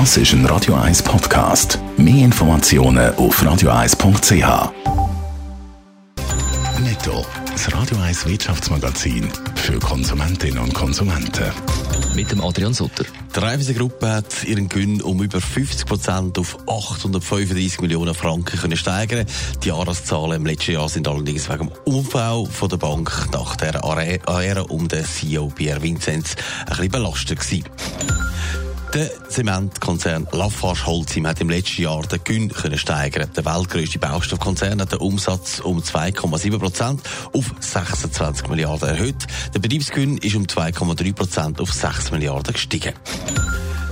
Das ist ein Radio 1 Podcast. Mehr Informationen auf radio1.ch. Netto, das Radio 1 Wirtschaftsmagazin für Konsumentinnen und Konsumenten. Mit dem Adrian Sutter. Die Raiffeisen-Gruppe hat ihren Gewinn um über 50 Prozent auf 835 Millionen Franken können steigern. Die Jahreszahlen im letzten Jahr sind allerdings wegen dem Umbau von der Bank nach der Ära um den CEO Pierre Vinzenz ein bisschen belastet gewesen. Der Zementkonzern Lafarge Holcim hat im letzten Jahr den Gewinn können steigern. Der weltgrößte Baustoffkonzern hat den Umsatz um 2,7 Prozent auf 26 Milliarden erhöht. Der Betriebsgewinn ist um 2,3 Prozent auf 6 Milliarden gestiegen.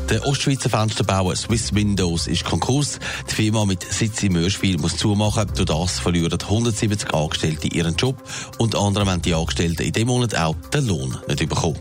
Der Ostschweizer Fensterbauer Swiss Windows ist Konkurs. Die Firma mit Sitz im Mörspiel muss zumachen. Durch das verlieren 170 Angestellte ihren Job. Unter anderem haben die Angestellten in dem Monat auch den Lohn nicht bekommen.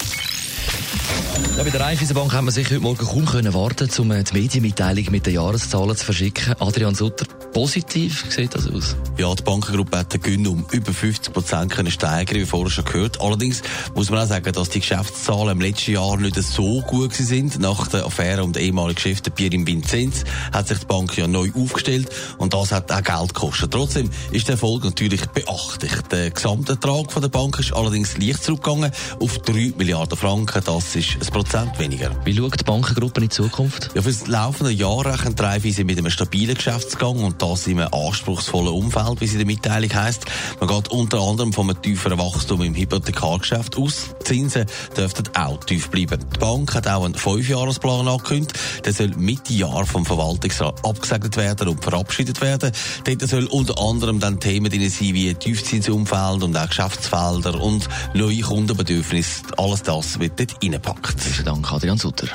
Ja, bei der Raiffeisenbank haben wir sich heute Morgen kaum können warten, um die Medienmitteilung mit den Jahreszahlen zu verschicken. Adrian Sutter, positiv sieht das aus? Ja, die Bankengruppe hat den Gewinn um über 50 Prozent können steigern, wie vorher schon gehört. Allerdings muss man auch sagen, dass die Geschäftszahlen im letzten Jahr nicht so gut sind. Nach der Affäre um den ehemaligen Chef, der Pierre Vinzenz, hat sich die Bank ja neu aufgestellt und das hat auch Geld gekostet. Trotzdem ist der Erfolg natürlich beachtlich. Der Gesamtertrag der Bank ist allerdings leicht zurückgegangen auf 3 Milliarden Franken. Das ist Prozent weniger. Wie schaut die Bankengruppe in Zukunft? Ja, für das laufende Jahr rechnen Raiffeisen mit einem stabilen Geschäftsgang und das in einem anspruchsvollen Umfeld, wie sie in der Mitteilung heisst. Man geht unter anderem von einem tieferen Wachstum im Hypothekargeschäft aus. Die Zinsen dürften auch tief bleiben. Die Bank hat auch einen Fünfjahresplan angekündigt. Der soll Mitte Jahr vom Verwaltungsrat abgesegnet werden und verabschiedet werden. Dort soll unter anderem dann Themen drin sein wie Tiefzinsumfeld und auch Geschäftsfelder und neue Kundenbedürfnisse. Alles das wird dort reingepackt. Vielen Dank, Adrian Sutter.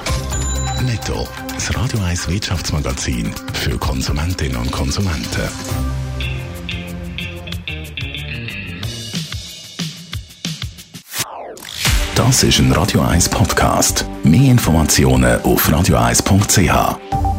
Netto, das Radio 1 Wirtschaftsmagazin für Konsumentinnen und Konsumenten. Das ist ein Radio 1 Podcast. Mehr Informationen auf radio1.ch.